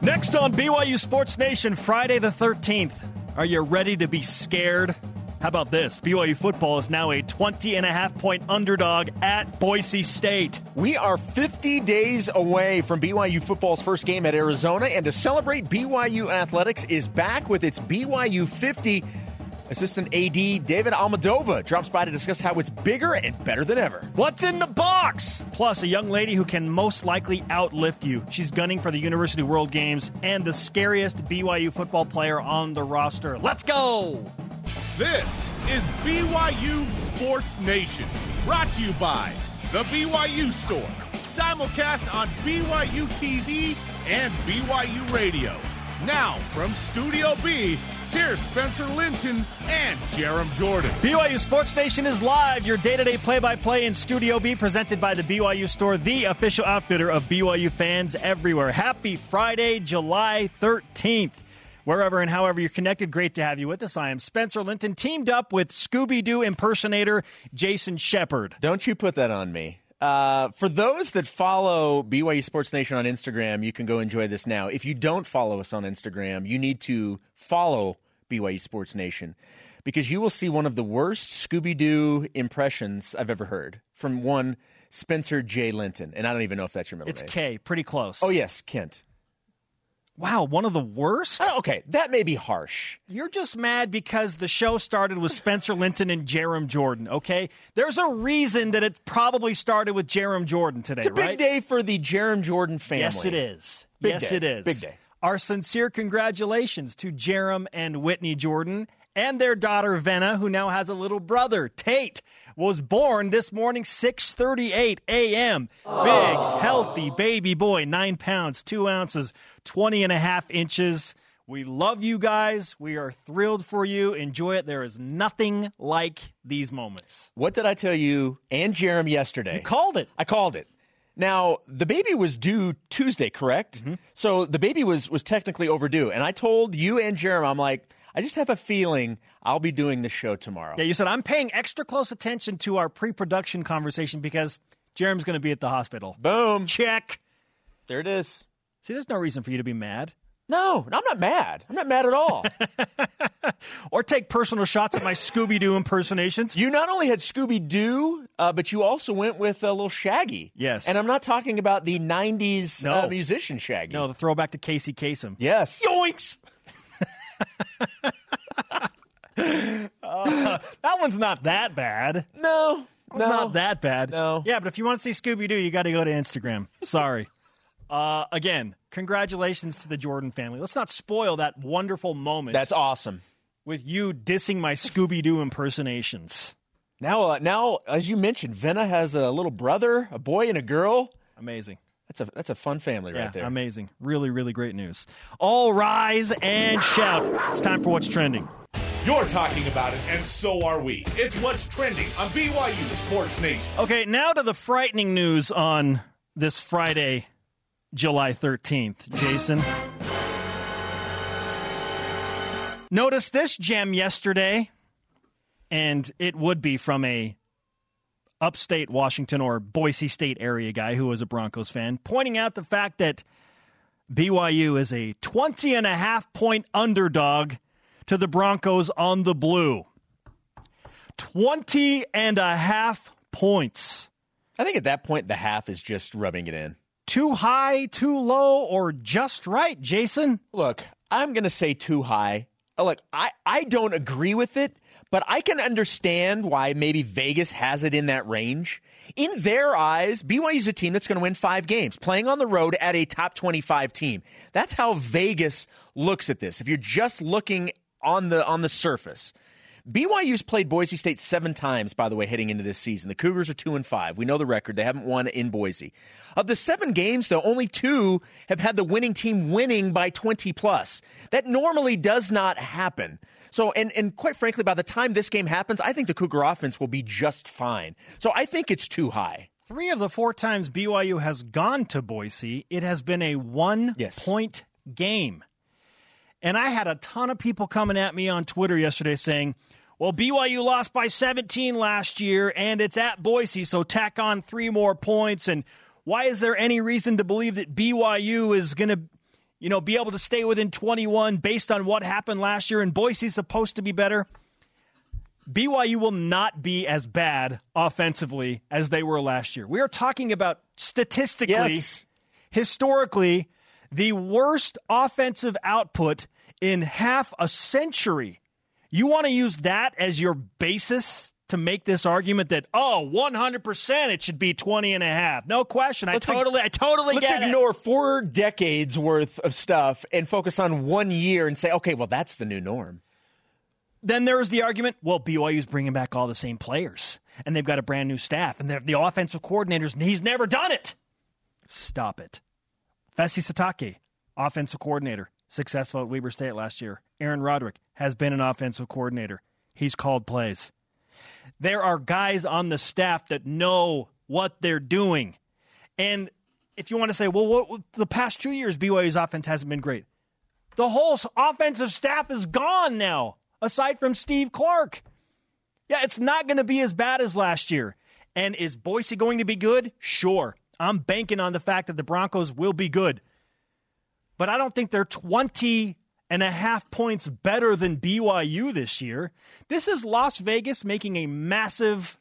Next on BYU Sports Nation, Friday the 13th. Are you ready to be scared? How about this? BYU football is now a 20 and a half point underdog at Boise State. We are 50 days away from BYU football's first game at Arizona, and to celebrate, BYU Athletics is back with its BYU 50. Assistant AD David Almadova drops by to discuss how it's bigger and better than ever. What's in the box? Plus, a young lady who can most likely outlift you. She's gunning for the University World Games and the scariest BYU football player on the roster. Let's go! This is BYU Sports Nation, brought to you by The BYU Store, simulcast on BYU TV and BYU Radio. Now, from Studio B, here's Spencer Linton and Jarom Jordan. BYU Sports Nation is live, your day to day play by play in Studio B, presented by the BYU Store, the official outfitter of BYU fans everywhere. Happy Friday, July 13th. Wherever and however you're connected, great to have you with us. I am Spencer Linton, teamed up with Scooby Doo impersonator Jason Shepard. Don't you put that on me. Uh, for those that follow BYU Sports Nation on Instagram, you can go enjoy this now. If you don't follow us on Instagram, you need to follow BYU Sports Nation because you will see one of the worst Scooby Doo impressions I've ever heard from one Spencer J. Linton. And I don't even know if that's your middle It's name. K, pretty close. Oh, yes, Kent. Wow, one of the worst? Oh, okay, that may be harsh. You're just mad because the show started with Spencer Linton and Jarom Jordan, okay? There's a reason that it probably started with Jarom Jordan today, It's a big day for the Jarom Jordan family. Yes, it is. Big yes, day. it is. Big day. Our sincere congratulations to Jarom and Whitney Jordan and their daughter Venna, who now has a little brother, Tate, was born this morning, 6:38 a.m. Big, healthy baby boy, nine pounds, two ounces, 20 and a half inches. We love you guys. We are thrilled for you. Enjoy it. There is nothing like these moments. What did I tell you and Jarom yesterday? You called it. I called it. Now the baby was due Tuesday, correct? Mm-hmm. So the baby was was technically overdue, and I told you and Jarom, I'm like, I just have a feeling I'll be doing the show tomorrow. Yeah, you said I'm paying extra close attention to our pre-production conversation because Jarom's going to be at the hospital. Boom, Check. there it is. See, there's no reason for you to be mad No, I'm not mad. I'm not mad at all. or take personal shots at my Scooby Doo impersonations. you not only had Scooby Doo, uh, but you also went with a little Shaggy. Yes. and I'm not talking about the '90s No. uh, musician Shaggy. No, the throwback to Casey Kasem. Yes. Yoinks! Uh, that one's not that bad. No. It's no. not that bad. No. Yeah, but if you want to see Scooby Doo, you got to go to Instagram. Sorry. uh, again, congratulations to the Jordan family. Let's not spoil that wonderful moment That's awesome. with you dissing my Scooby Doo impersonations. Now, uh, now, as you mentioned, Venna has a little brother, a boy, and a girl. Amazing. That's a that's a fun family Yeah, right there. amazing. Really, really great news. All rise and shout. It's time for what's trending. You're talking about it, and so are we. It's what's trending on BYU Sports Nation. Okay, now to the frightening news on this Friday, July 13th. Jason. Notice this gem yesterday, and it would be from a upstate Washington or Boise State area guy who was a Broncos fan, pointing out the fact that BYU is a 20 and a half point underdog to the Broncos on the blue. 20 and a half points. I think at that point the half is just rubbing it in. Too high, too low, or just right, Jason? Look, I'm going to say too high. Look, I, I don't agree with it, but I can understand why maybe Vegas has it in that range. In their eyes, BYU's a team that's going to win five games, playing on the road at a top 25 team. That's how Vegas looks at this. If you're just looking on the on the surface. BYU's played Boise State seven times, by the way, heading into this season. The Cougars are two and five. We know the record; they haven't won in Boise. Of the seven games, though, only two have had the winning team winning by twenty plus. That normally does not happen. So, and and quite frankly, by the time this game happens, I think the Cougar offense will be just fine. So, I think it's too high. Three of the four times BYU has gone to Boise, it has been a one Yes. point game. And I had a ton of people coming at me on Twitter yesterday saying, well, BYU lost by 17 last year and it's at Boise, so tack on three more points. And why is there any reason to believe that BYU is going to you know, be able to stay within 21 based on what happened last year, and Boise's supposed to be better. BYU will not be as bad offensively as they were last year. We are talking about statistically, Yes. historically, the worst offensive output in half a century. You want to use that as your basis to make this argument that oh 100% it should be 20 and a half no question i Let's totally i totally Let's get it. ignore four decades worth of stuff and focus on one year and say, okay, well, that's the new norm. then there's the argument well BYU's bringing back all the same players and they've got a brand new staff and the offensive coordinators he's never done it stop it Fesi Sitake offensive coordinator successful at Weber State last year Aaron Roderick has been an offensive coordinator he's called plays there are guys on the staff that know what they're doing and if you want to say well what, the past 2 years BYU's offense hasn't been great the whole offensive staff is gone now, aside from Steve Clark. Yeah, it's not going to be as bad as last year. And is Boise going to be good? Sure. I'm banking on the fact that the Broncos will be good. But I don't think they're 20 and a half points better than BYU this year. This is Las Vegas making a massive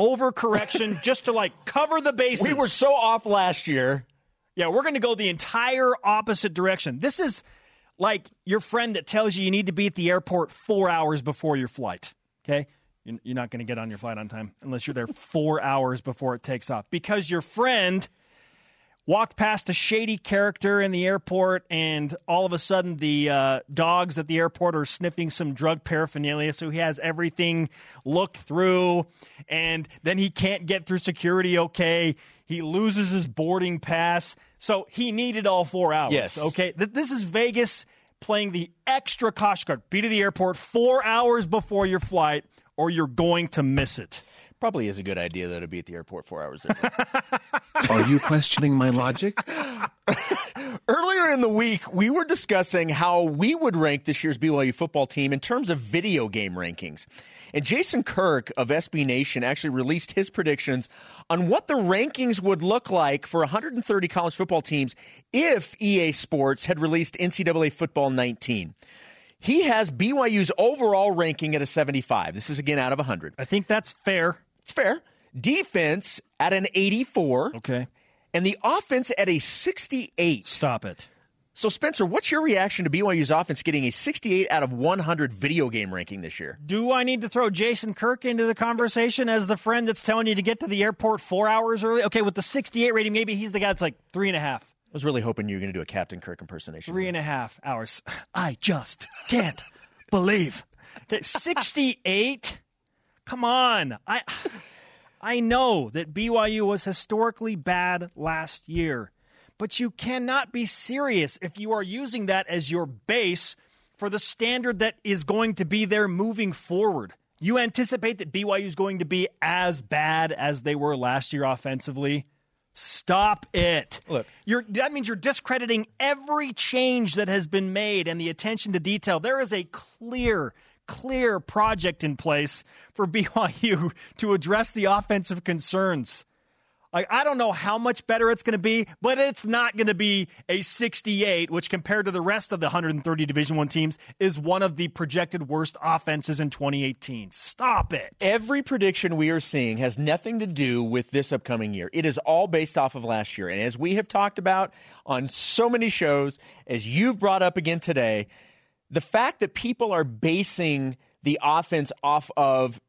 overcorrection just to like cover the bases. We were so off last year. Yeah, we're going to go the entire opposite direction. This is like your friend that tells you you need to be at the airport four hours before your flight. Okay? You're not going to get on your flight on time unless you're there four hours before it takes off. Because your friend walked past a shady character in the airport and all of a sudden the uh, dogs at the airport are sniffing some drug paraphernalia so he has everything looked through and then he can't get through security okay. He loses his boarding pass. So he needed all four hours Yes. okay? Th- this is vegas playing the extra caution card be to the airport four hours before your flight or you're going to miss it Probably is a good idea, though, to be at the airport four hours early. Are you questioning my logic? Earlier in the week, we were discussing how we would rank this year's BYU football team in terms of video game rankings. And Jason Kirk of SB Nation actually released his predictions on what the rankings would look like for 130 college football teams if EA Sports had released NCAA Football 19. He has BYU's overall ranking at a 75. This is again out of 100. i think that's fair It's fair. Defense at an 84. okay And the offense at a 68. stop it So, Spencer, what's your reaction to BYU's offense getting a 68 out of 100 video game ranking this year? Do I need to throw Jason Kirk into the conversation as the friend that's telling you to get to the airport four hours early? Okay, with the 68 rating, maybe he's the guy that's like three and a half. I was really hoping you were going to do a Captain Kirk impersonation. Three and a half hours. I just can't believe. Okay, 68? Come on. I I know that BYU was historically bad last year, but you cannot be serious if you are using that as your base for the standard that is going to be there moving forward. You anticipate that BYU is going to be as bad as they were last year offensively? Stop it. Look. You're, that means you're discrediting every change that has been made and the attention to detail. There is a clear, clear project in place for BYU to address the offensive concerns. Like I don't know how much better it's going to be, but it's not going to be a 68, which compared to the rest of the 130 Division 1 teams is one of the projected worst offenses in 2018. Stop it. Every prediction we are seeing has nothing to do with this upcoming year. It is all based off of last year. And as we have talked about on so many shows, as you've brought up again today, the fact that people are basing the offense off of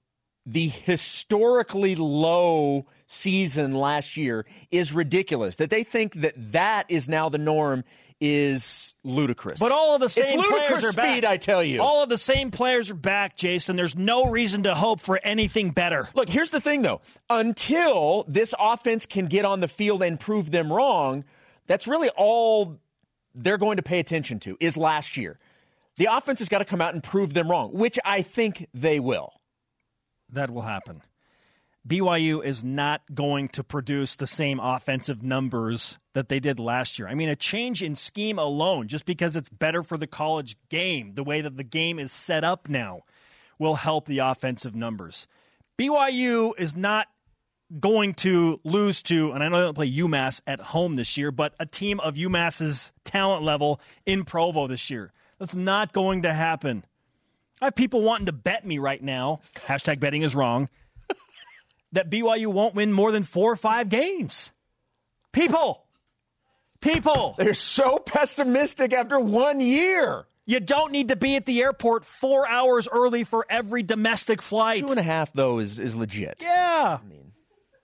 the historically low season last year is ridiculous. That they think that that is now the norm is ludicrous. But all of the same players are speed, back. I tell you. All of the same players are back, Jason. There's no reason to hope for anything better. Look, here's the thing though. Until this offense can get on the field and prove them wrong, that's really all they're going to pay attention to is last year. The offense has got to come out and prove them wrong, which I think they will. That will happen. BYU is not going to produce the same offensive numbers that they did last year. I mean, a change in scheme alone, just because it's better for the college game, the way that the game is set up now, will help the offensive numbers. BYU is not going to lose to, and I know they don't play UMass at home this year, but a team of UMass's talent level in Provo this year. That's not going to happen. I have people wanting to bet me right now. Hashtag betting is wrong. That BYU won't win more than four or five games. People, people, They're so pessimistic after one year. you don't need to be at the airport four hours early for every domestic flight. Two and a half, though, is, is legit. yeah. I mean,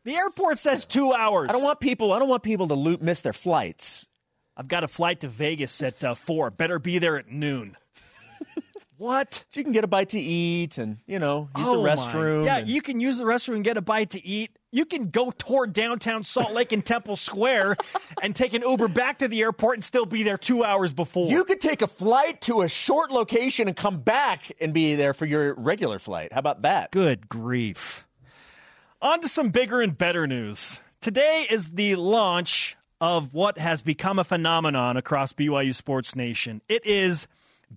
the airport says two hours. I don't want people. I don't want people to lo- miss their flights. I've got a flight to Vegas at uh, four. Better be there at noon. What? So you can get a bite to eat and you know use Oh the my- restroom. Yeah, and- you can use the restroom and get a bite to eat. You can go toward downtown Salt Lake and Temple Square and take an Uber back to the airport and still be there two hours before. You could take a flight to a short location and come back and be there for your regular flight. How about that? Good grief. On to some bigger and better news. Today is the launch of what has become a phenomenon across BYU Sports Nation. It is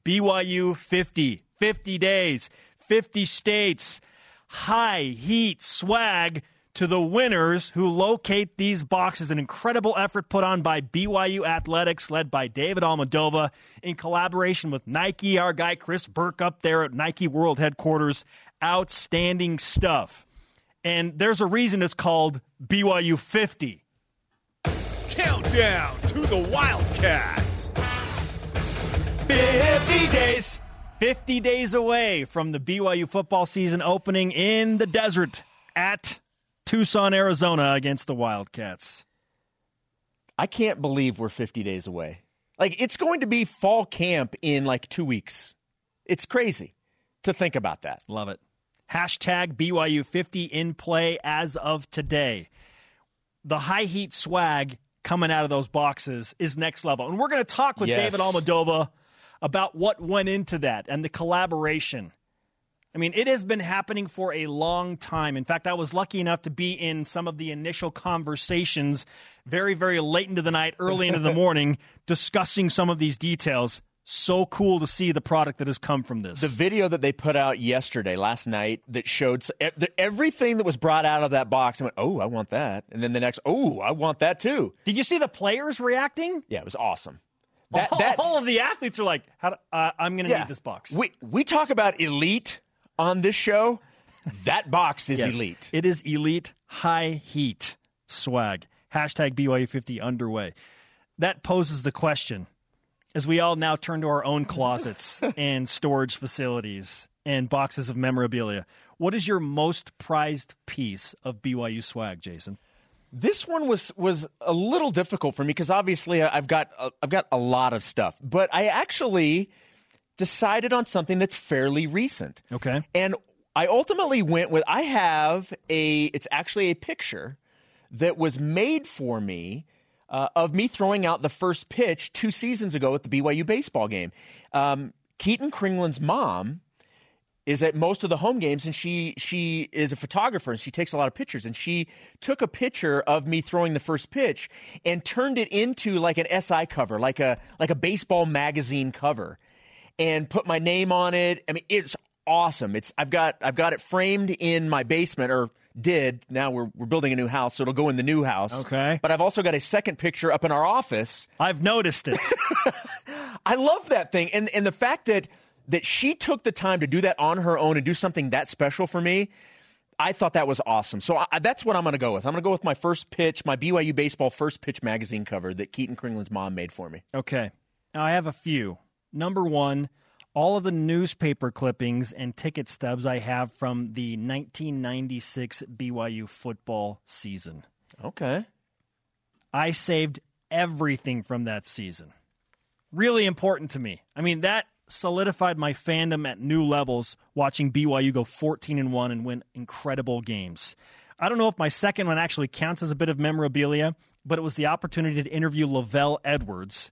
BYU 50. 50 days, 50 states, high heat swag to the winners who locate these boxes. An incredible effort put on by BYU Athletics, led by David Almadova, in collaboration with Nike, our guy Chris Burke up there at Nike World Headquarters. Outstanding stuff. And there's a reason it's called BYU 50. Countdown to the Wildcats. 50 days. 50 days away from the BYU football season opening in the desert at Tucson, Arizona against the Wildcats. I can't believe we're 50 days away. Like it's going to be fall camp in like two weeks. It's crazy to think about that. Love it. Hashtag BYU 50 in play as of today. The high heat swag coming out of those boxes is next level. And we're going to talk with Yes. David Almadova about what went into that and the collaboration. I mean, it has been happening for a long time. In fact, I was lucky enough to be in some of the initial conversations very, very late into the night, early into the morning, discussing some of these details. So cool to see the product that has come from this. The video that they put out yesterday, last night, that showed everything that was brought out of that box. I went, oh, I want that. And then the next, oh, I want that too. Did you see the players reacting? Yeah, it was awesome. That, all, that, all of the athletes are like, How do, uh, "I'm going to yeah. need this box." We, we talk about elite on this show. That box is Yes, elite. It is elite high heat swag. Hashtag BYU50 underway. That poses the question as we all now turn to our own closets and storage facilities and boxes of memorabilia. What is your most prized piece of BYU swag, Jason? This one was was a little difficult for me because obviously I've got uh, I've got a lot of stuff, but I actually decided on something that's fairly recent. Okay. And I ultimately went with I have a it's actually a picture that was made for me uh, of me throwing out the first pitch two seasons ago at the BYU baseball game. Um, Keaton Kringlen's mom is at most of the home games and she she is a photographer and she takes a lot of pictures. And she took a picture of me throwing the first pitch and turned it into like an SI cover like a like a baseball magazine cover and put my name on it. I mean it's awesome. It's I've got I've got it framed in my basement or did. Now we're we're building a new house so it'll go in the new house. Okay. but I've also got a second picture up in our office. I've noticed it. I love that thing, and and the fact that that she took the time to do that on her own and do something that special for me. I thought that was awesome. So I, that's what I'm going to go with. I'm going to go with my first pitch, my BYU baseball first pitch magazine cover that Keaton Kringlen's mom made for me. Okay. Now I have a few. Number one, all of the newspaper clippings and ticket stubs I have from the 1996 BYU football season. Okay. I saved everything from that season. Really important to me. I mean, that solidified my fandom at new levels watching BYU go 14 and 1 and win incredible games. I don't know if my second one actually counts as a bit of memorabilia, but it was the opportunity to interview LaVell Edwards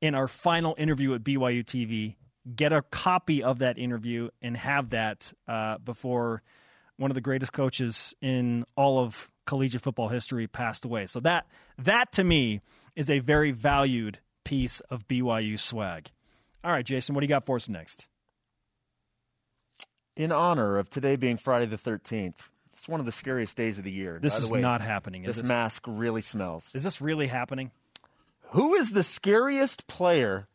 in our final interview at BYU TV. Get a copy of that interview and have that uh, before one of the greatest coaches in all of collegiate football history passed away. So that that to me is a very valued piece of BYU swag. All right, Jason, what do you got for us next? In honor of today being Friday the 13th, It's one of the scariest days of the year. This By the is way, not happening. Is This mask really smells. Is this really happening? Who is the scariest player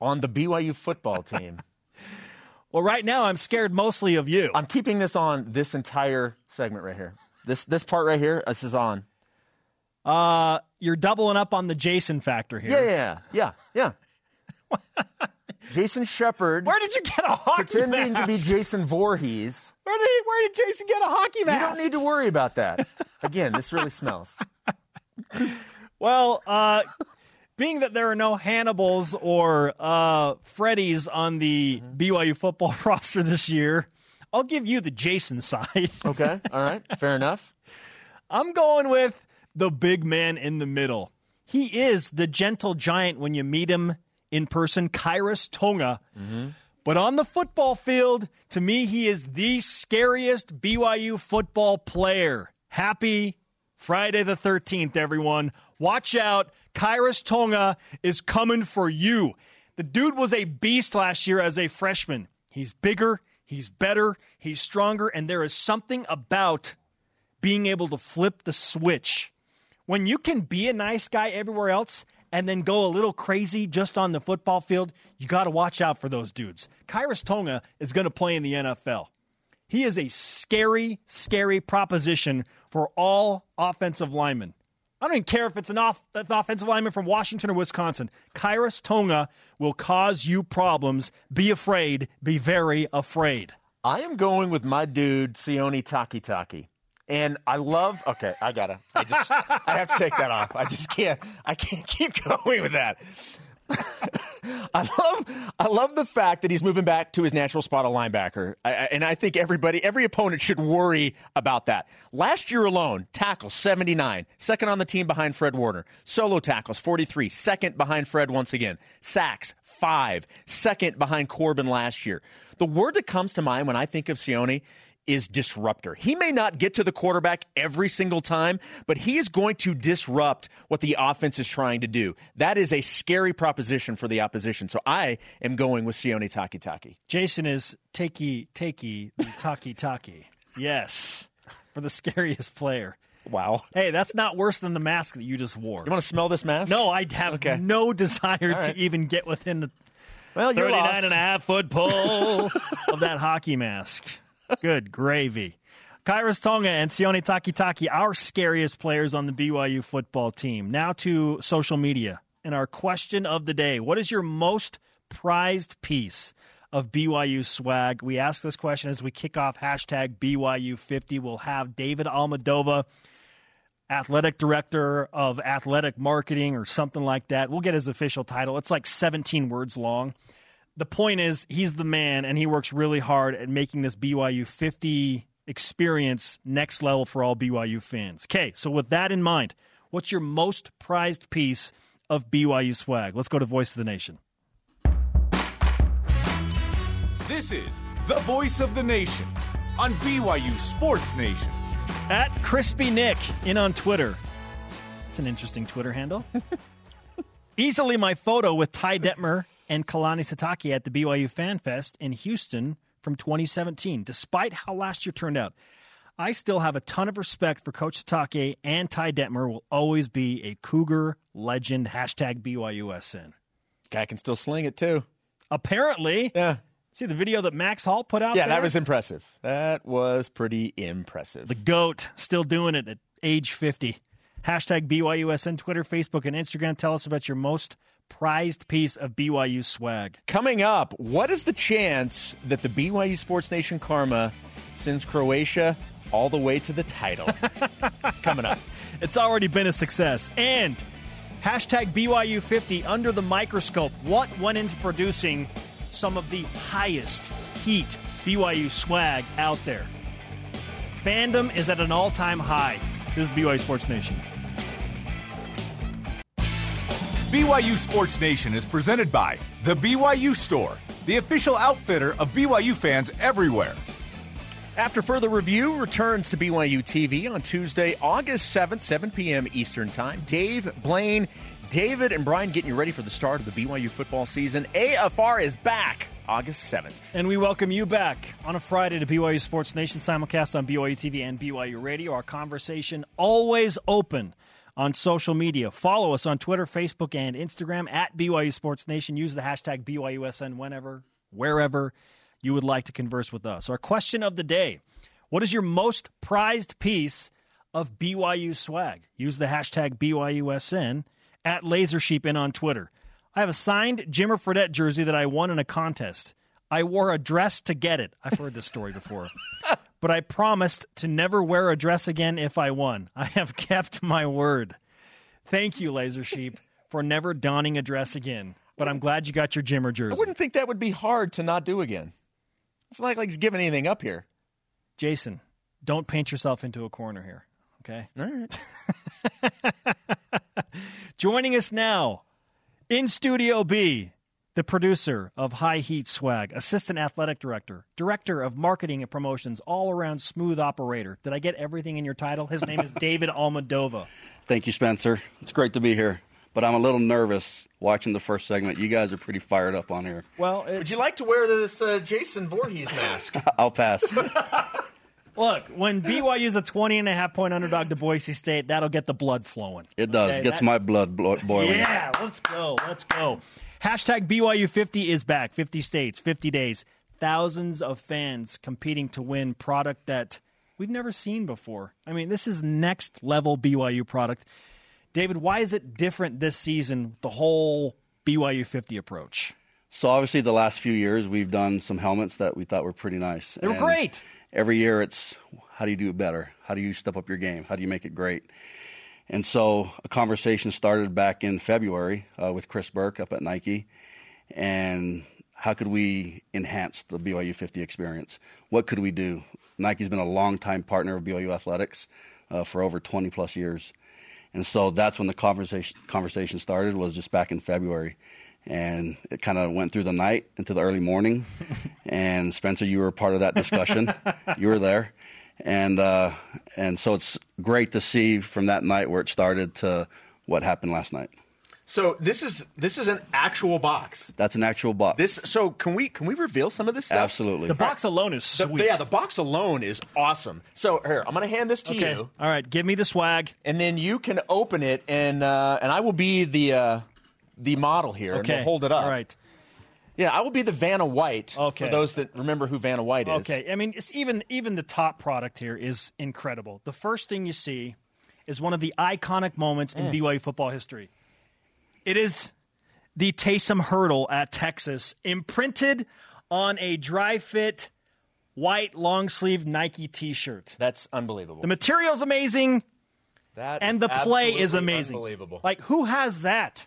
on the BYU football team? Well, right now I'm scared mostly of you. I'm keeping this on this entire segment right here. This this part right here, this is on. Uh, you're doubling up on the Jason factor here. Yeah, yeah, yeah, yeah. Jason Shepard Where did you get a hockey mask? pretending mask? to be Jason Voorhees. Where did, where did Jason get a hockey mask? You don't need to worry about that. Again, this really smells. Well, uh, being that there are no Hannibals or uh, Freddies on the BYU football roster this year, I'll give you the Jason side. Okay, all right, fair enough. I'm going with the big man in the middle. He is the gentle giant when you meet him in person, Khyiris Tonga. But on the football field, to me, he is the scariest BYU football player. Happy Friday the 13th, everyone. Watch out. Khyiris Tonga is coming for you. The dude was a beast last year as a freshman. He's bigger, he's better, he's stronger, and there is something about being able to flip the switch. When you can be a nice guy everywhere else and then go a little crazy just on the football field, you got to watch out for those dudes. Khyiris Tonga is going to play in the NFL. He is a scary, scary proposition for all offensive linemen. I don't even care if it's an, off, offensive lineman from Washington or Wisconsin. Khyiris Tonga will cause you problems. Be afraid. Be very afraid. I am going with my dude Sione Takitaki. And I love okay, I gotta I just I have to take that off. I just can't I can't keep going with that. I love I love the fact that he's moving back to his natural spot of linebacker, I, and I think everybody, every opponent should worry about that. Last year alone, tackles 79, second on the team behind Fred Warner. Solo tackles 43, second behind Fred once again. Sacks five, second behind Corbin last year. The word that comes to mind when I think of Sione is disruptor. He may not get to the quarterback every single time, but he is going to disrupt what the offense is trying to do. That is a scary proposition for the opposition. So I am going with Sione Takitaki. Jason is takey takey taki taki. Yes, for the scariest player. Wow. Hey, that's not worse than the mask that you just wore. You want to smell this mask? No, I have Okay. no desire right. to even get within the Well, you're 39 lost. and a half foot pole of that hockey mask. Good gravy. Khyiris Tonga and Sione Takitaki, our scariest players on the BYU football team. Now to social media and our question of the day. What is your most prized piece of BYU swag? We ask this question as we kick off hashtag BYU50. We'll have David Almadova athletic director of athletic marketing or something like that. We'll get his official title. It's like 17 words long. The point is, he's the man, and he works really hard at making this BYU 50 experience next level for all BYU fans. Okay, so with that in mind, what's your most prized piece of BYU swag? Let's go to Voice of the Nation. This is the voice of the nation on BYU Sports Nation. At Crispy Nick in on Twitter. It's an interesting Twitter handle. Easily my photo with Ty Detmer and Kalani Sitake at the BYU Fan Fest in Houston from 2017. Despite how last year turned out, I still have a ton of respect for Coach Sitake and Ty Detmer will always be a Cougar legend. Hashtag BYUSN. Guy can still sling it too. Apparently, Yeah. see the video that Max Hall put out Yeah, there? that was impressive. That was pretty impressive. The GOAT still doing it at age 50. Hashtag BYUSN, Twitter, Facebook, and Instagram. Tell us about your most prized piece of BYU swag. Coming up, what is the chance that the BYU Sports Nation Karma sends Croatia all the way to the title? it's coming up. It's already been a success. And hashtag BYU50 under the microscope. What went into producing some of the highest heat BYU swag out there? Fandom is at an all time high. This is BYU Sports Nation. BYU Sports Nation is presented by The BYU Store, the official outfitter of BYU fans everywhere. After further review, returns to BYU TV on Tuesday, August 7th, 7 p.m. Eastern Time. Dave, Blaine, David and Brian getting you ready for the start of the BYU football season. AFR is back August 7th. And we welcome you back on a Friday to BYU Sports Nation simulcast on BYU TV and BYU Radio. Our conversation always open on social media. Follow us on Twitter, Facebook, and Instagram at BYU Sports Nation. Use the hashtag BYUSN whenever, wherever you would like to converse with us. Our question of the day What is your most prized piece of BYU swag? Use the hashtag BYUSN at LaserSheep LaserSheepin on Twitter. I have a signed Jimmer Fredette jersey that I won in a contest. I wore a dress to get it. I've heard this story before. but I promised to never wear a dress again if I won. I have kept my word. Thank you, Laser Sheep, for never donning a dress again. But I'm glad you got your Jimmer jersey. I wouldn't think that would be hard to not do again. It's not like he's giving anything up here. Jason, don't paint yourself into a corner here. Okay. All right. Joining us now in Studio B, the producer of High Heat Swag, assistant athletic director, director of marketing and promotions, all around smooth operator. Did I get everything in your title? His name is David Almadova. Thank you, Spencer. It's great to be here, but I'm a little nervous watching the first segment. You guys are pretty fired up on here. Well, Would you like to wear this uh, Jason Voorhees mask? I'll pass. look, when BYU is a 20 and a half point underdog to Boise State, that'll get the blood flowing. It does. Okay, Gets that- my blood blo- boiling. Yeah, let's go. Let's go. Hashtag BYU50 is back. 50 states, 50 days. Thousands of fans competing to win product that we've never seen before. I mean, this is next level BYU product. David, why is it different this season, the whole BYU 50 approach? So obviously, the last few years we've done some helmets that we thought were pretty nice. They were And great. Every year, it's how do you do it better? How do you step up your game? How do you make it great? And so a conversation started back in February uh, with Chris Burke up at Nike, and how could we enhance the BYU 50 experience? What could we do? Nike's been a longtime partner of BYU athletics uh, for over 20 plus years, and so that's when the conversation conversation started. Was just back in February, and it kind of went through the night into the early morning. and Spencer, you were part of that discussion. you were there, and uh, and so it's great to see from that night where it started to what happened last night. so this is this is an actual box. That's an actual box. This so can we can we reveal some of this stuff? absolutely. The box alone is The- sweet. yeah, the box alone is awesome. So here, I'm going to hand this to okay. you, All right, give me the swag. and then you can open it, and uh, and I will be the uh, the model here, and Okay. we'll hold it up. All right. Yeah, I will be the Vanna White. Okay. For those that remember who Vanna White is. Okay, I mean, it's even even the top product here is incredible. The first thing you see is one of the iconic moments in mm. BYU football history. It is the Taysom hurdle at Texas, imprinted on a dry fit white long sleeve Nike T-shirt. That's unbelievable. The material's amazing, That and the play is amazing. Unbelievable. Like, who has that?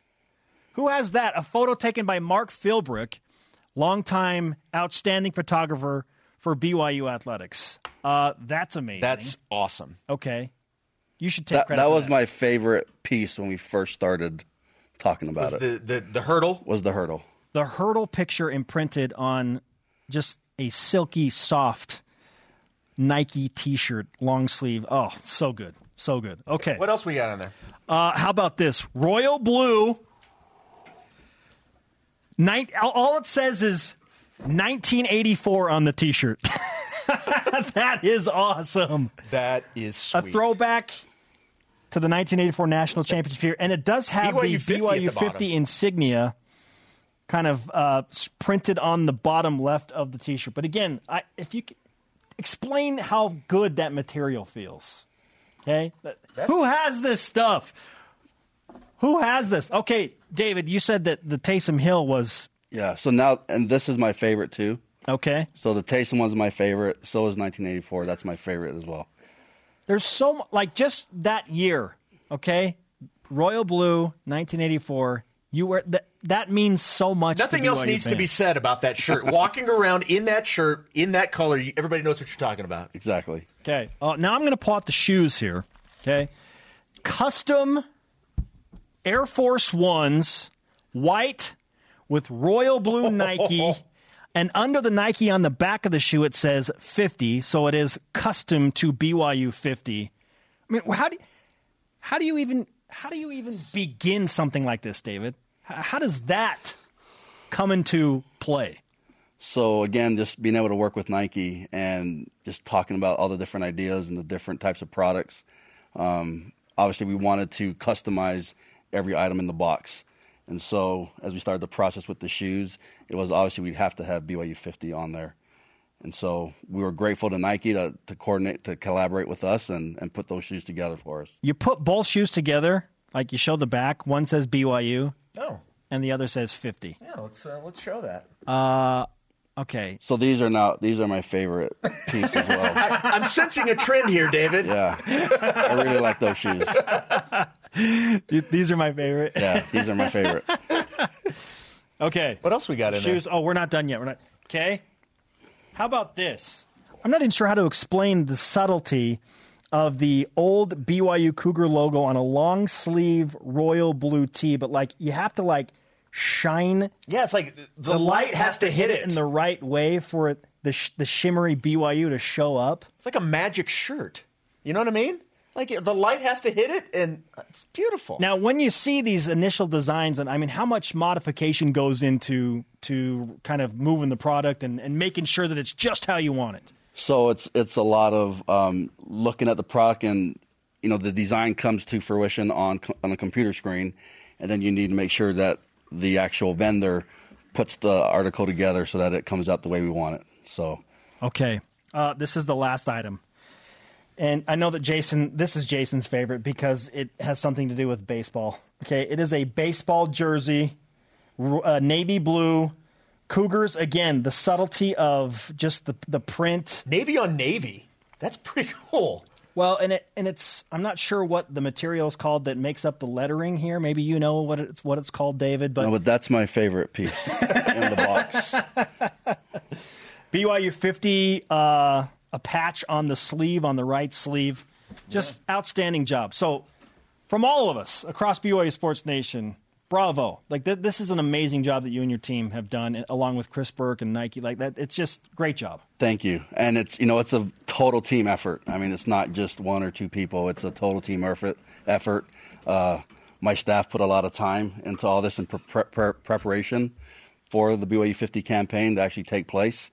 Who has that? A photo taken by Mark Philbrick, longtime outstanding photographer for BYU athletics. Uh, that's amazing. That's awesome. okay. You should take that credit. that for was my favorite piece when we first started talking about Was it. the, the the hurdle? was the hurdle. the hurdle picture imprinted on just a silky, soft Nike T-shirt, long sleeve. Oh, so good, so good. Okay. What else we got on there? Uh, how about this? Royal blue. Nine, all- it says is 1984 on the T-shirt. that is awesome. That is A throwback to the 1984 national championship here, and it does have BYU the 50 BYU the 50 insignia kind of uh, printed on the bottom left of the T-shirt. But again, I, if you explain how good that material feels, okay? Who has this stuff? Who has this? Okay, David, you said that the Taysom Hill was Yeah. So now, and this is my favorite too. okay. So the Taysom one's my favorite. So is 1984. That's my favorite as well. There's so like just that year, okay? Royal Blue, 1984. You were that that means so much. Nothing to else BYU needs to be said about that shirt. Walking around in that shirt, in that color, everybody knows what you're talking about. Exactly. Okay. Uh, now I'm going to pull out the shoes here. Okay. Custom Air Force Ones, white with royal blue Nike. And under the Nike on the back of the shoe, it says 50. So it is custom to BYU 50. I mean, how do you, how do you even how do you even begin something like this, David? How does that come into play? So again, just being able to work with Nike and just talking about all the different ideas and the different types of products. Um, obviously, we wanted to customize every item in the box, and so as we started the process with the shoes, it was obviously we'd have to have BYU 50 on there. And so we were grateful to Nike to, to coordinate, to collaborate with us and, and put those shoes together for us. You put both shoes together, like you show the back. One says BYU, Oh, and the other says 50. yeah. Let's uh, let's show that. Uh, Okay. So these are now these are my favorite piece as well. I'm sensing a trend here, David. Yeah, I really like those shoes. Th- These are my favorite. Yeah, these are my favorite. Okay. What else we got in Shoes. Oh, we're not done yet. We're not. Okay. How about this? I'm not even sure how to explain the subtlety of the old BYU Cougar logo on a long sleeve royal blue tee, but like you have to like shine? Yeah, it's like the, light has to hit it. in the right way for it, the sh- the shimmery BYU to show up. It's like a magic shirt. You know what I mean? Like the light has to hit it, and it's beautiful. Now, when you see these initial designs, and I mean, how much modification goes into to kind of moving the product and, and making sure that it's just how you want it? So it's it's a lot of um, looking at the product and you know the design comes to fruition on on a computer screen, and then you need to make sure that the actual vendor puts the article together so that it comes out the way we want it. So Okay. Uh, this is the last item. And I know that Jason, this is Jason's favorite because it has something to do with baseball. Okay. It is a baseball jersey, uh, navy blue. Cougars, again, the subtlety of just the, the print. navy on navy. That's pretty cool. Well, and it and it's I'm not sure what the material is called that makes up the lettering here. Maybe you know what it's what it's called, David. But no, but that's my favorite piece in the box. BYU 50, uh, a patch on the sleeve, on the right sleeve. Just outstanding job. So, from all of us across BYU Sports Nation, bravo. Like, th- this is an amazing job that you and your team have done, along with Chris Burke and Nike. Like, that, it's just great job. Thank you. And it's you know it's a total team effort. I mean, it's not just one or two people. It's a total team effort. Effort. Uh, my staff put a lot of time into all this in pre- pre- preparation for the BYU 50 campaign to actually take place.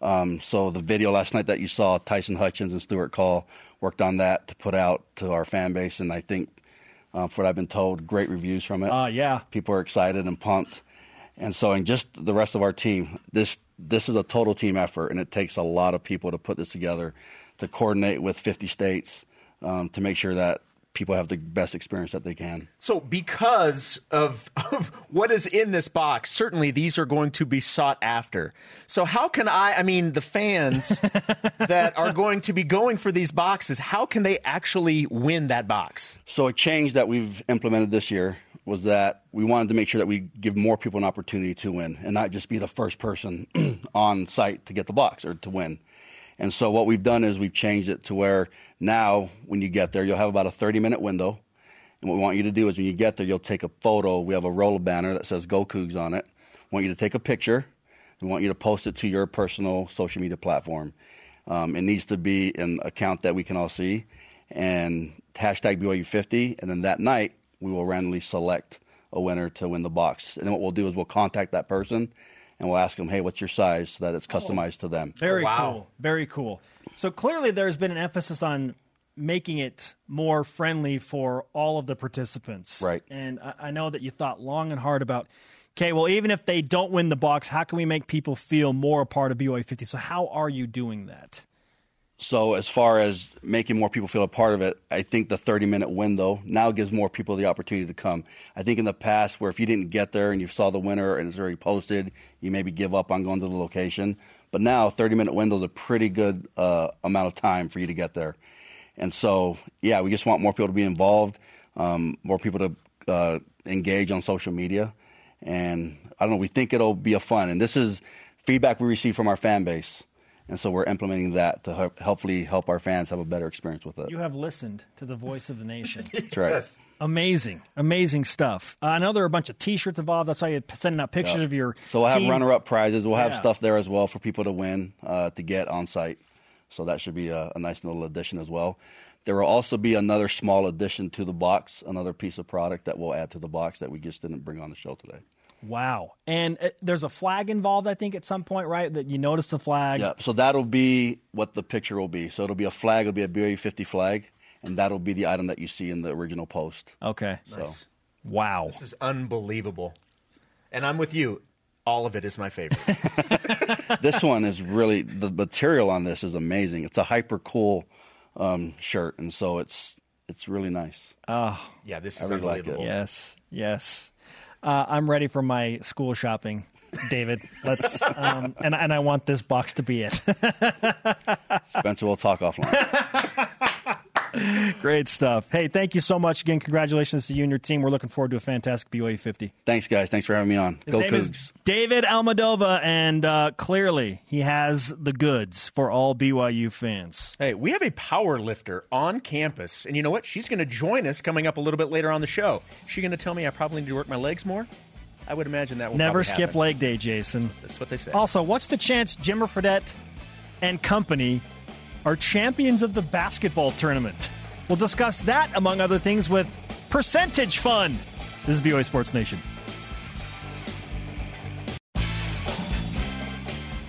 Um, so the video last night that you saw, Tyson Hutchins and Stuart Call worked on that to put out to our fan base, and I think, uh, for what I've been told, great reviews from it. Uh, yeah. people are excited and pumped. And so, and just the rest of our team, this this is a total team effort, and it takes a lot of people to put this together, to coordinate with 50 states, um, to make sure that people have the best experience that they can. So, because of, of what is in this box, certainly these are going to be sought after. So, how can I, I mean, the fans that are going to be going for these boxes, how can they actually win that box? So, a change that we've implemented this year was that we wanted to make sure that we give more people an opportunity to win and not just be the first person on site to get the box or to win. And so, what we've done is we've changed it to where now, when you get there, you'll have about a 30 minute window. And what we want you to do is when you get there, you'll take a photo. We have a roll banner that says Go Cougs on it. We want you to take a picture. We want you to post it to your personal social media platform. Um, it needs to be an account that we can all see. And hashtag BYU50. And then that night, we will randomly select a winner to win the box. And then what we'll do is we'll contact that person and we'll ask them, hey, what's your size so that it's customized to them. Very oh, Wow. cool. Very cool. So clearly, there's been an emphasis on making it more friendly for all of the participants. Right. And I, I know that you thought long and hard about. Okay, well, even if they don't win the box, how can we make people feel more a part of BYU 50? So, how are you doing that? So as far as making more people feel a part of it, I think the 30 minute window now gives more people the opportunity to come. I think in the past where if you didn't get there and you saw the winner and it's already posted, you maybe give up on going to the location. But now 30 minute window is a pretty good uh, amount of time for you to get there. And so, yeah, we just want more people to be involved, um, more people to uh, engage on social media. And I don't know, we think it'll be a fun. And this is feedback we receive from our fan base. And so we're implementing that to help, hopefully help our fans have a better experience with it. You have listened to the voice of the nation. That's right. amazing, amazing stuff. Uh, I know there are a bunch of T-shirts involved. I saw you sending out pictures of your. So we'll have team. runner-up prizes. We'll have stuff there as well for people to win uh, to get on site. So that should be a, a nice little addition as well. There will also be another small addition to the box, another piece of product that we'll add to the box that we just didn't bring on the show today. Wow. And uh, there's a flag involved, I think, at some point, right? That you notice the flag. Yeah, so that'll be what the picture will be. So it'll be a flag, it'll be a BYU 50 flag, and that'll be the item that you see in the original post. Okay. So Wow. This is unbelievable. And I'm with you. All of it is my favorite. this one is really the material on this is amazing. It's a hyper cool um, shirt, and so it's it's really nice. Oh, yeah, this is really like unbelievable. it. Yes. Yes. Uh, I'm ready for my school shopping, David. Let's um, and and I want this box to be it. Spencer we'll talk offline. Great stuff. Hey, thank you so much again. Congratulations to you and your team. We're looking forward to a fantastic BYU 50. Thanks, guys. Thanks for having me on. His Go name Cougs. is David Almadova, and uh, clearly he has the goods for all BYU fans. Hey, we have a power lifter on campus, and you know what? She's going to join us coming up a little bit later on the show. Is she going to tell me I probably need to work my legs more? I would imagine that will Never skip happen. leg day, Jason. That's what they say. Also, what's the chance Jimmer Fredette and company are champions of the basketball tournament? We'll discuss that, among other things, with Percentage Fun. This is BYU Sports Nation.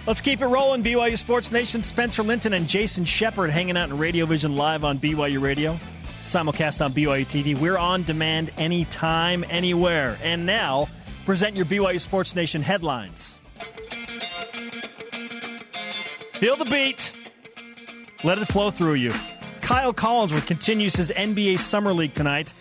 Let's keep it rolling. BYU Sports Nation, Spencer Linton and Jason Shepard hanging out in Radio Vision live on BYU Radio. Simulcast on BYU TV. We're on demand anytime, anywhere. And now, present your BYU Sports Nation headlines. Feel the beat. Let it flow through you. Kyle Collinsworth continues his NBA Summer League tonight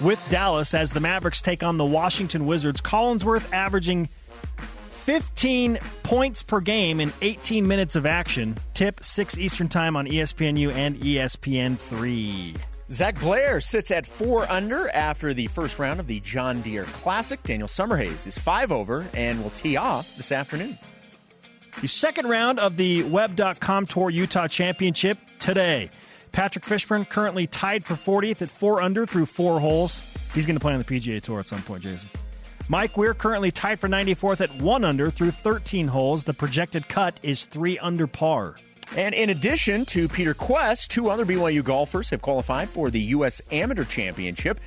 with Dallas as the Mavericks take on the Washington Wizards. Collinsworth averaging 15 points per game in 18 minutes of action. Tip 6 Eastern Time on ESPNU and ESPN3. Zac Blair sits at four under after the first round of the John Deere Classic. Daniel Summerhays is five over and will tee off this afternoon. The second round of the Web.com Tour Utah Championship today. Patrick Fishburn currently tied for 40th at four under through four holes. He's going to play on the PGA Tour at some point, Jason. Mike Weir currently tied for 94th at one under through 13 holes. The projected cut is three under par. And in addition to Peter Kuest, two other BYU golfers have qualified for the U.S. Amateur Championship.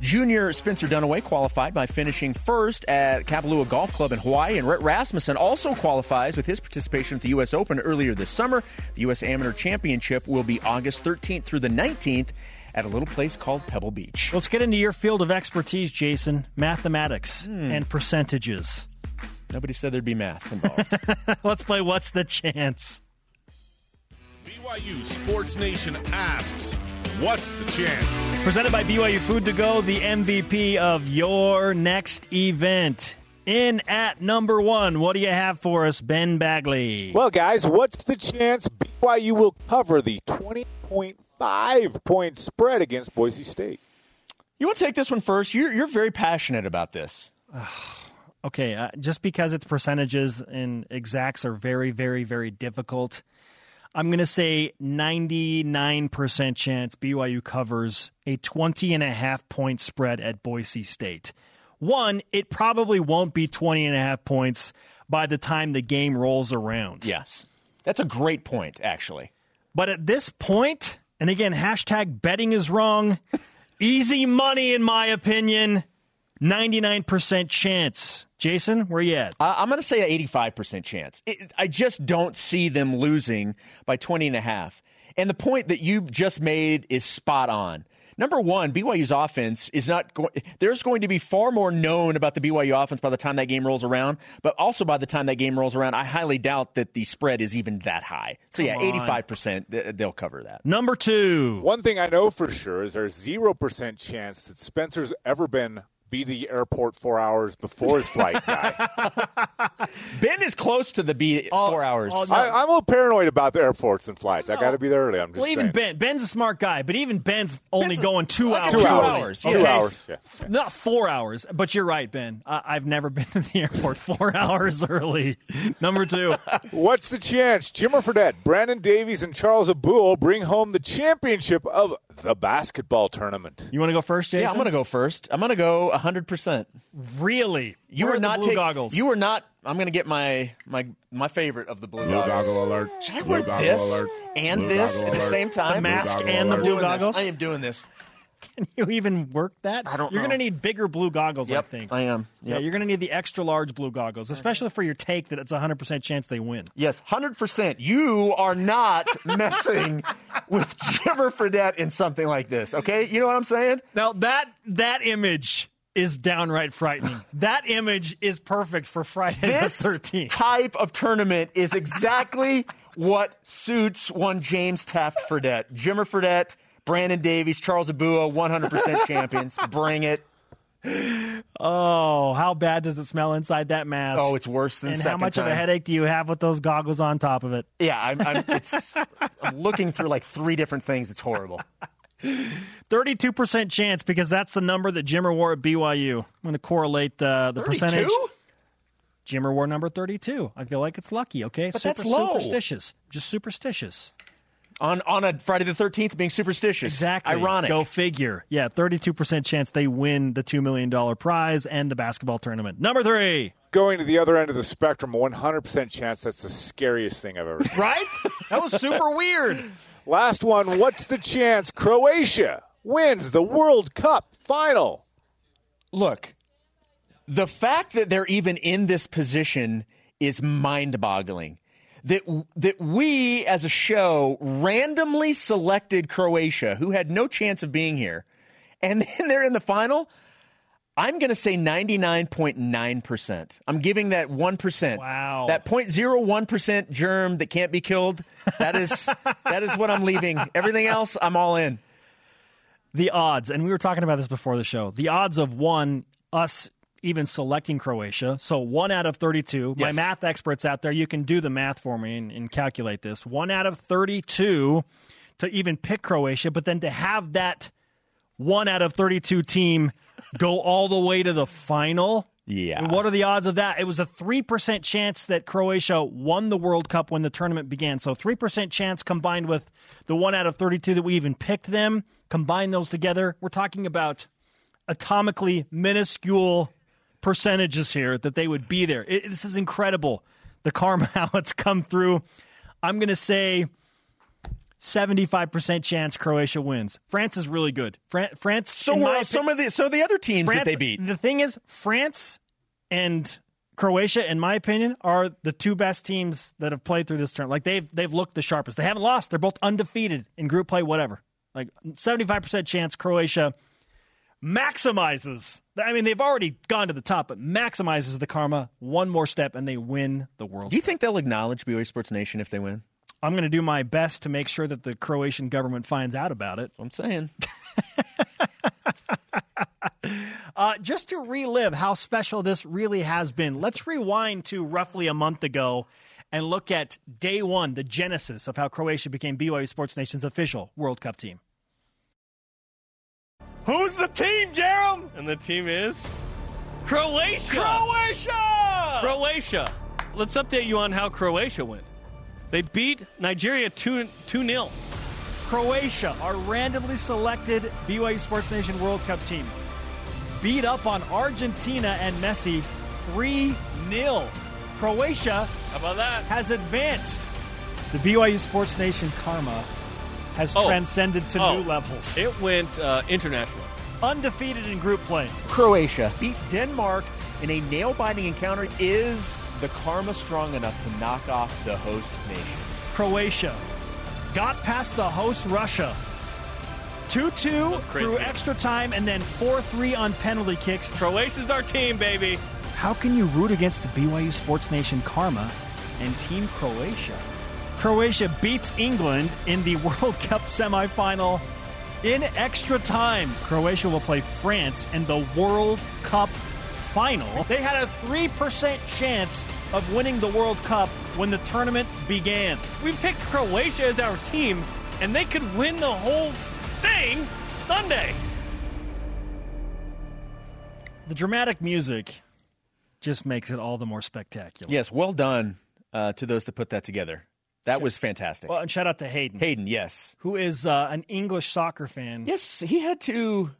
Junior Spencer Dunaway qualified by finishing first at Kapalua Golf Club in Hawaii, and Rhett Rasmussen also qualifies with his participation at the U.S. Open earlier this summer. The U.S. Amateur Championship will be August 13th through the 19th at a little place called Pebble Beach. Let's get into your field of expertise, Jason mathematics hmm. and percentages. Nobody said there'd be math involved. Let's play What's the Chance? BYU Sports Nation asks, what's the chance? Presented by BYU Food to Go, the MVP of your next event. In at number one, what do you have for us, Ben Bagley? Well, guys, what's the chance BYU will cover the 20.5 point spread against Boise State? you want to take this one first? You're, you're very passionate about this. Okay, uh, just because its percentages and exacts are very, very, very difficult, I'm going to say 99% chance BYU covers a 20 and a half point spread at Boise State. One, it probably won't be 20 and a half points by the time the game rolls around. Yes. That's a great point, actually. But at this point, and again, hashtag betting is wrong, easy money in my opinion, 99% chance. Jason, where you at? Uh, I'm going to say an 85% chance. It, I just don't see them losing by 20 and a half. And the point that you just made is spot on. Number one, BYU's offense is not going. There's going to be far more known about the BYU offense by the time that game rolls around, but also by the time that game rolls around, I highly doubt that the spread is even that high. So yeah, Come on. 85% they'll cover that. Number two. One thing I know for sure is there's 0% chance that Spencer's ever been be to the airport four hours before his flight guy. Ben is close to the B four hours. all- I, I'm a little paranoid about the airports and flights. I got to be there early. I'm just Well, even saying. Ben. Ben's a smart guy, but even Ben's only Ben's- going two I'll hours. give Two Two hours. hours, Two hours. Yeah. yeah. Not four hours, but you're right, Ben. I- I've never been to the airport four hours early. Number two. What's the chance Jimmer Fredette, Brandon Davies, and Charles Abouo bring home the championship of the basketball tournament? You want to go first, Jason? yeah, I'm going to go first. I'm going to go 100%. Really? You Where were are the not blue take- goggles. You were not I'm going to get my my my favorite of the blue, Blue goggles. goggle alert. Should I Blue wear this alert. and Blue this at the same time? The mask goggle and the alert. blue doing this. goggles? I am doing this. Can you even work that? I don't You're know. to need bigger blue goggles, Yep, I think. I am. Yeah, you're going to need the extra large blue goggles, especially for your take that it's a 100% chance they win. Yes, hundred percent. You are not messing with Jimmer Fredette in something like this. Okay, you know what I'm saying? Now, that that image is downright frightening. that image is perfect for Friday This the 13th. type of tournament is exactly what suits one James Taft Fredette. Jimmer Fredette, Brandon Davies, Charles Abouo, 100% champions. Bring it. Oh, how bad does it smell inside that mask? Oh, it's worse than And how much of a headache do you have with those goggles on top of it? Yeah, I'm, I'm, it's, I'm looking through like three different things. It's horrible. 32% chance because that's the number that Jimmer wore at BYU. I'm going to correlate uh, the percentage. 32? Jimmer wore number 32. I feel like it's lucky, okay? But that's low. superstitious. Just superstitious. On, on a Friday the 13th being superstitious. Exactly. Ironic. Go figure. Yeah, 32% chance they win the $2 million prize and the basketball tournament. Number three. Going to the other end of the spectrum, 100% chance that's the scariest thing I've ever seen. Right? that was super weird. Last one, what's the chance Croatia wins the World Cup final? Look, the fact that they're even in this position is mind-boggling. That that we as a show randomly selected Croatia, who had no chance of being here, and then they're in the final. I'm going to say 99.9%. I'm giving that 1%. Wow. That 0.01% germ that can't be killed. That is that is what I'm leaving. Everything else, I'm all in. The odds, and we were talking about this before the show, the odds of one, us even selecting Croatia. So one out of 32. My math experts out there, you can do the math for me and, and calculate this. One out of 32 to even pick Croatia, but then to have that one out of 32 team go all the way to the final. Yeah. And what are the odds of that? It was a 3% chance that Croatia won the World Cup when the tournament began. So 3% chance combined with the one out of 32 that we even picked them, combine those together. We're talking about atomically minuscule percentages here that they would be there. It, this is incredible. The karma, how it's come through. I'm going to say 75% chance Croatia wins. France is really good. Fran- France, So were some of the so the other teams France, that they beat. The thing is, France and Croatia, in my opinion, are the two best teams that have played through this tournament. Like they've they've looked the sharpest. They haven't lost. They're both undefeated in group play. Whatever. Like seventy five percent chance Croatia maximizes. I mean, they've already gone to the top, but maximizes the karma one more step, and they win the world. Do you think they'll acknowledge BYU Sports Nation if they win? I'm going to do my best to make sure that the Croatian government finds out about it. I'm saying. Uh, just to relive how special this really has been, let's rewind to roughly a month ago and look at day one, the genesis of how Croatia became BYU Sports Nation's official World Cup team. Who's the team, Jarom? And the team is Croatia. Croatia! Croatia. Let's update you on how Croatia went. They beat Nigeria 2 0. Croatia, our randomly selected BYU Sports Nation World Cup team, beat up on Argentina and Messi 3 0. Croatia How about that? has advanced. The BYU Sports Nation karma has Oh. transcended to Oh. new levels. It went uh, international. Undefeated in group play. Croatia beat Denmark in a nail biting encounter. Is the karma strong enough to knock off the host nation? Croatia got past the host Russia. 2 2 That's crazy. through extra time and then 4 3 on penalty kicks. Croatia's our team, baby. How can you root against the BYU Sports Nation karma and Team Croatia? Croatia beats England in the World Cup semifinal in extra time. Croatia will play France in the World Cup final. They had a 3% chance of winning the World Cup when the tournament began. We picked Croatia as our team, and they could win the whole thing Sunday. The dramatic music just makes it all the more spectacular. Yes, well done uh, to those that put that together. That was fantastic. Well, and shout out to Hayden, Hayden, yes. who is uh, an English soccer fan. Yes, he had to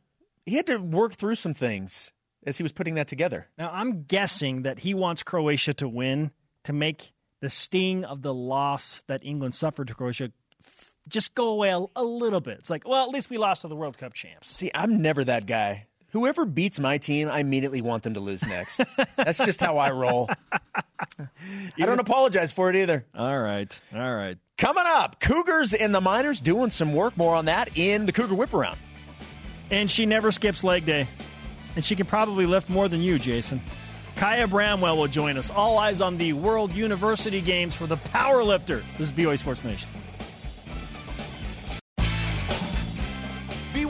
he had to work through some things as he was putting that together. Now, I'm guessing that he wants Croatia to win to make the sting of the loss that England suffered to Croatia f- just go away a, a little bit. It's like, well, at least we lost to the World Cup champs. See, I'm never that guy. Whoever beats my team, I immediately want them to lose next. That's just how I roll. I don't apologize for it either. All right. All right. Coming up, Cougars and the Miners doing some work. More on that in the Cougar Whip Around. And she never skips leg day. And she can probably lift more than you, Jason. Kaya Bramwell will join us. All eyes on the World University Games for the powerlifter. This is BYU Sports Nation.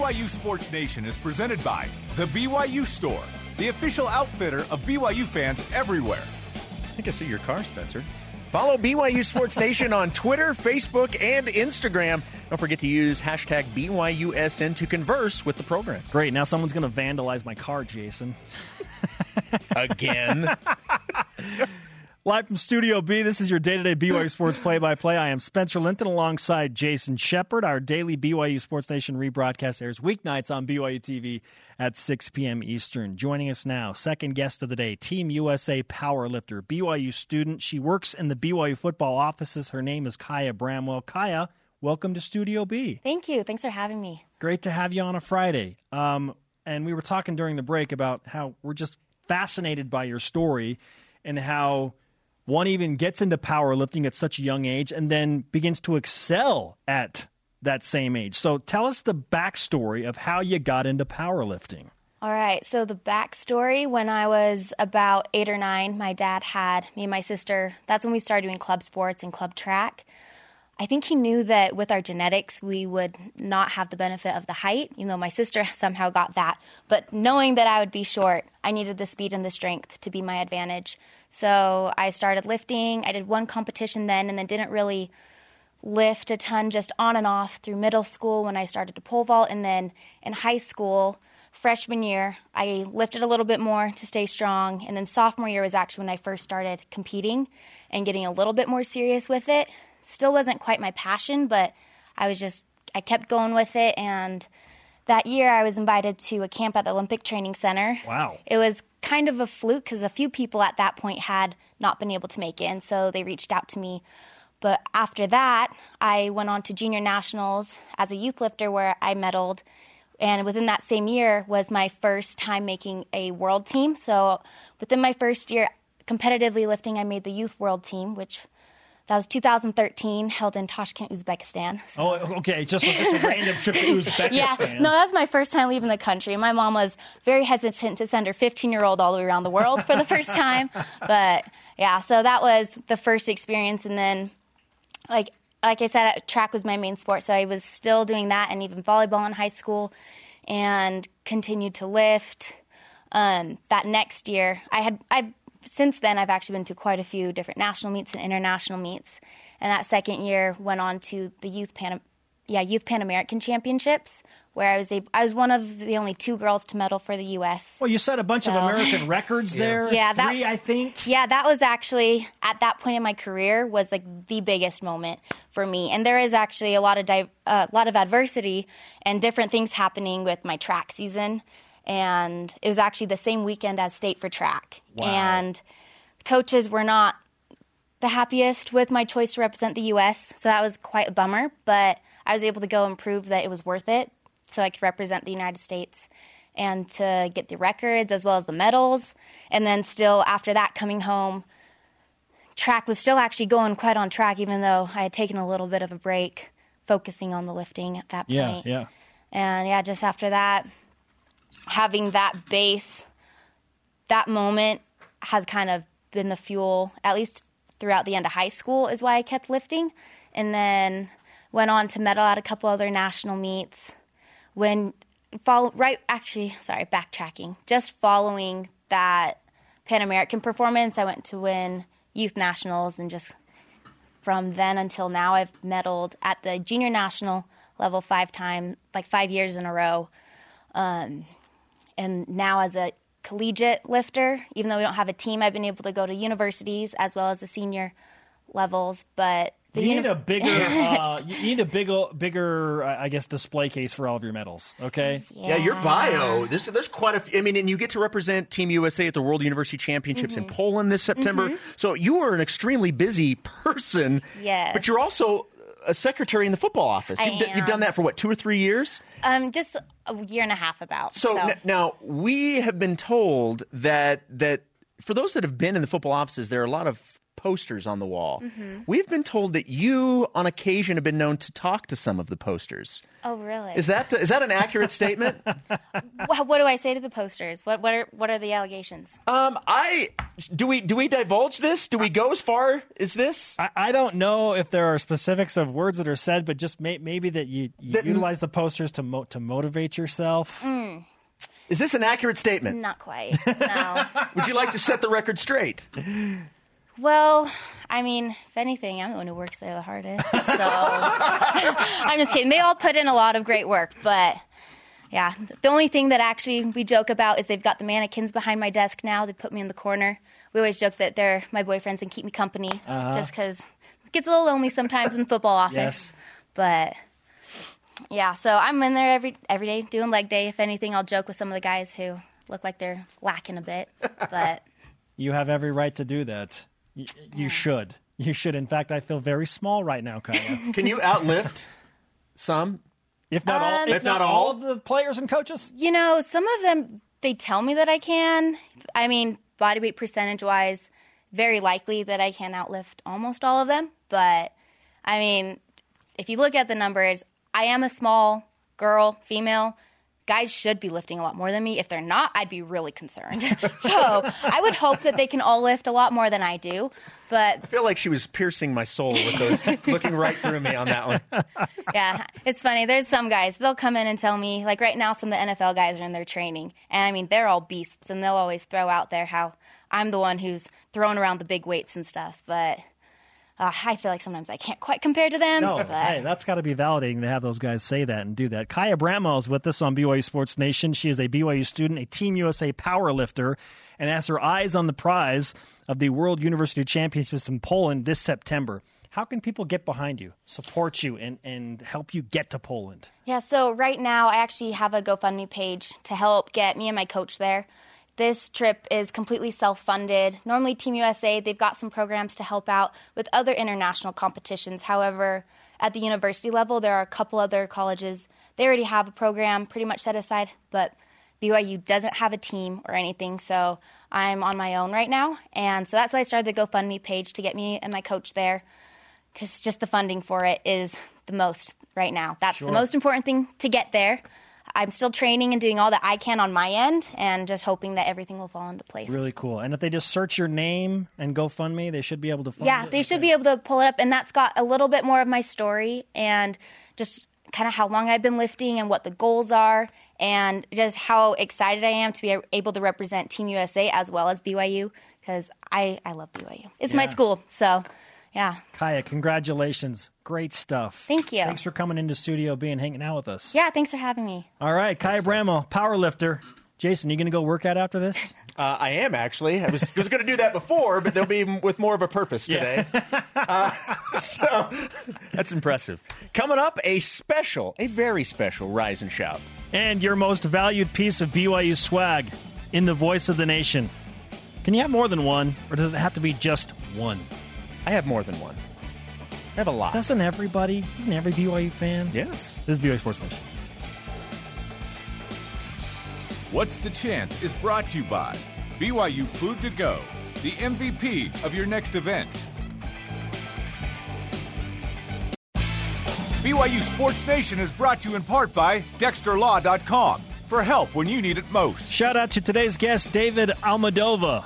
BYU Sports Nation is presented by The BYU Store, the official outfitter of BYU fans everywhere. I think I see your car, Spencer. Follow BYU Sports Nation on Twitter, Facebook, and Instagram. Don't forget to use hashtag BYUSN to converse with the program. Great. Now someone's going to vandalize my car, Jason. Again. Live from Studio B, this is your day to day BYU Sports play by play. I am Spencer Linton alongside Jason Shepard. Our daily BYU Sports Nation rebroadcast airs weeknights on BYU TV at 6 p.m. Eastern. Joining us now, second guest of the day, Team USA powerlifter, BYU student. She works in the BYU football offices. Her name is Kaya Bramwell. Kaya, welcome to Studio B. Thank you. Thanks for having me. Great to have you on a Friday. Um, and we were talking during the break about how we're just fascinated by your story and how one even gets into powerlifting at such a young age and then begins to excel at that same age. So tell us the backstory of how you got into powerlifting. All right. So, the backstory when I was about eight or nine, my dad had me and my sister. That's when we started doing club sports and club track. I think he knew that with our genetics, we would not have the benefit of the height, even though my sister somehow got that. But knowing that I would be short, I needed the speed and the strength to be my advantage. So I started lifting. I did one competition then and then didn't really lift a ton just on and off through middle school when I started to pole vault. And then in high school, freshman year, I lifted a little bit more to stay strong. And then sophomore year was actually when I first started competing and getting a little bit more serious with it. Still wasn't quite my passion, but I was just, I kept going with it. And that year I was invited to a camp at the Olympic Training Center. Wow. It was kind of a fluke because a few people at that point had not been able to make it, and so they reached out to me. But after that, I went on to junior nationals as a youth lifter where I medaled. And within that same year was my first time making a world team. So within my first year competitively lifting, I made the youth world team, which that was 2013, held in Tashkent, Uzbekistan. Oh, okay. Just, just a random trip to Uzbekistan. Yeah, no, that was my first time leaving the country. My mom was very hesitant to send her 15 year old all the way around the world for the first time. But yeah, so that was the first experience. And then, like, like I said, track was my main sport. So I was still doing that and even volleyball in high school and continued to lift. Um, that next year, I had, I since then, I've actually been to quite a few different national meets and international meets. And that second year went on to the youth Pan, yeah, youth Pan American Championships, where I was able, I was one of the only two girls to medal for the U.S. Well, you set a bunch So- of American records there. Yeah, that- Three, I think. Yeah, that was actually at that point in my career was like the biggest moment for me. And there is actually a lot of di- uh, lot of adversity and different things happening with my track season. And it was actually the same weekend as state for track. And coaches were not the happiest with my choice to represent the U.S. So that was quite a bummer. But I was able to go and prove that it was worth it, so I could represent the United States and to get the records as well as the medals. And then still after that, coming home, track was still actually going quite on track, even though I had taken a little bit of a break, focusing on the lifting at that point. Yeah, yeah. And yeah, just after that, having that base, that moment has kind of been the fuel, at least throughout the end of high school, is why I kept lifting. And then went on to medal at a couple other national meets. When follow right, actually, sorry, backtracking. Just following that Pan American performance, I went to win youth nationals, and just from then until now, I've medaled at the junior national level five time, like five years in a row. Um, and now as a collegiate lifter, even though we don't have a team, I've been able to go to universities as well as the senior levels. But The you uni- need a bigger, uh, you need a bigger, bigger, uh, I guess, display case for all of your medals. Okay. Yeah, your bio. There's there's quite a. few. I mean, and you get to represent Team USA at the World University Championships Mm-hmm. in Poland this September. So you are an extremely busy person. Yes. But you're also a secretary in the football office. You've, d- you've done that for what two or three years. Um, just a year and a half about. So, So, n- now we have been told that that for those that have been in the football offices, there are a lot of posters on the wall. Mm-hmm. We've been told that you, on occasion, have been known to talk to some of the posters. Oh really? Is that is that an accurate statement? what, what do I say to the posters? What what are what are the allegations? Um, I do we do we divulge this? Do we go as far as this? I, I don't know if there are specifics of words that are said, but just may, maybe that you, you That- utilize the posters to mo- to motivate yourself. Is this an accurate statement? Not quite. No. Would you like to set the record straight? well, I mean, if anything, I'm the one who works there the hardest. So I'm just kidding. They all put in a lot of great work, but yeah, the only thing that actually we joke about is they've got the mannequins behind my desk now. They put me in the corner. We always joke that they're my boyfriends and keep me company, uh-huh. just because it gets a little lonely sometimes in the football office. Yes. But yeah, so I'm in there every every day doing leg day. If anything, I'll joke with some of the guys who look like they're lacking a bit, but. You have every right to do that. Y- you should. You should. In fact, I feel very small right now, Kaya. Can you outlift some? if not all, Um, if, If not, not all all? of the players and coaches. You know, some of them they tell me that I can. I mean, body weight percentage wise, very likely that I can outlift almost all of them. But I mean, if you look at the numbers, I am a small girl, female. Guys should be lifting a lot more than me. If they're not, I'd be really concerned. so I would hope that they can all lift a lot more than I do. But I feel like she was piercing my soul with those, looking right through me on that one. yeah, it's funny. There's some guys, they'll come in and tell me, like right now, some of the NFL guys are in their training. And I mean, they're all beasts, and they'll always throw out there how I'm the one who's throwing around the big weights and stuff. But uh, I feel like sometimes I can't quite compare to them. No, but hey, that's got to be validating to have those guys say that and do that. Kaya Bramwell is with us on BYU Sports Nation. She is a BYU student, a Team USA power lifter, and has her eyes on the prize of the World University Championships in Poland this September. How can people get behind you, support you, and, and help you get to Poland? Yeah, so right now I actually have a GoFundMe page to help get me and my coach there. This trip is completely self funded. Normally, Team USA, they've got some programs to help out with other international competitions. However, at the university level, there are a couple other colleges. They already have a program pretty much set aside, but BYU doesn't have a team or anything. So I'm on my own right now. And so that's why I started the GoFundMe page to get me and my coach there because just the funding for it is the most right now. That's the most important thing to get there. I'm still training and doing all that I can on my end and just hoping that everything will fall into place. Really cool. And if they just search your name and GoFundMe, they should be able to find yeah, it. they should be able to pull it up. And that's got a little bit more of my story and just kind of how long I've been lifting and what the goals are and just how excited I am to be able to represent Team USA as well as BYU because I, I love BYU. It's my school. So, yeah. Kaya, congratulations. Great stuff. Thank you. Thanks for coming into studio, being hanging out with us. Yeah, thanks for having me. All right, Kaya Bramwell, power lifter. Jason, you going to go work out after this? Uh, I am actually. I was, was going to do that before, but they'll be with more of a purpose today. Uh, so that's impressive. Coming up, a special, a very special Rise and Shout. and your most valued piece of BYU swag in the voice of the nation. Can you have more than one, or does it have to be just one? I have more than one. I have a lot. Doesn't everybody? Isn't every BYU fan? yes. This is BYU Sports Nation. What's the Chance is brought to you by BYU Food to Go, the MVP of your next event. BYU Sports Nation is brought to you in part by DexterLaw.com for help when you need it most. Shout out to today's guest, David Almadova,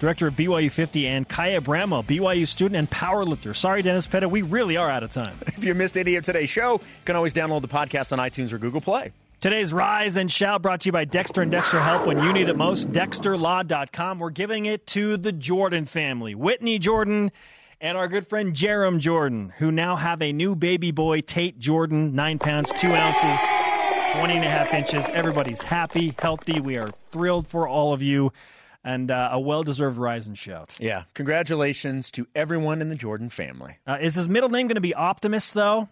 director of BYU 50, and Kaya Bramwell, BYU student and powerlifter. Sorry, Dennis Pettit, we really are out of time. If you missed any of today's show, you can always download the podcast on iTunes or Google Play. Today's Rise and Shout brought to you by Dexter and Dexter Help when you need it most. DexterLaw.com. We're giving it to the Jordan family. Whitney Jordan and our good friend Jarom Jordan, who now have a new baby boy, Tate Jordan, nine pounds, two ounces, 20 and a half inches. Everybody's happy, healthy. We are thrilled for all of you. And uh, a well deserved rise and shout. Yeah. Congratulations to everyone in the Jordan family. Uh, is his middle name going to be Optimus, though?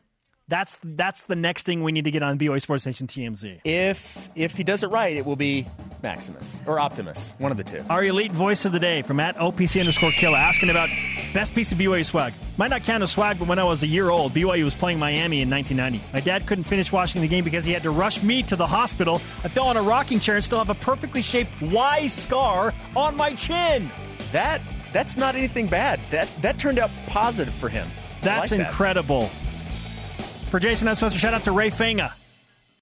That's that's the next thing we need to get on BYU Sports Nation TMZ. If if he does it right, it will be Maximus or Optimus, one of the two. Our elite voice of the day from at OPC underscore killer asking about best piece of BYU swag. Might not count as swag, but when I was a year old, BYU was playing Miami in 1990. My dad couldn't finish watching the game because he had to rush me to the hospital. I fell on a rocking chair and still have a perfectly shaped Y scar on my chin. That that's not anything bad. That that turned out positive for him. That's like that. For Jason, I'm supposed to shout out to Ray Fanga.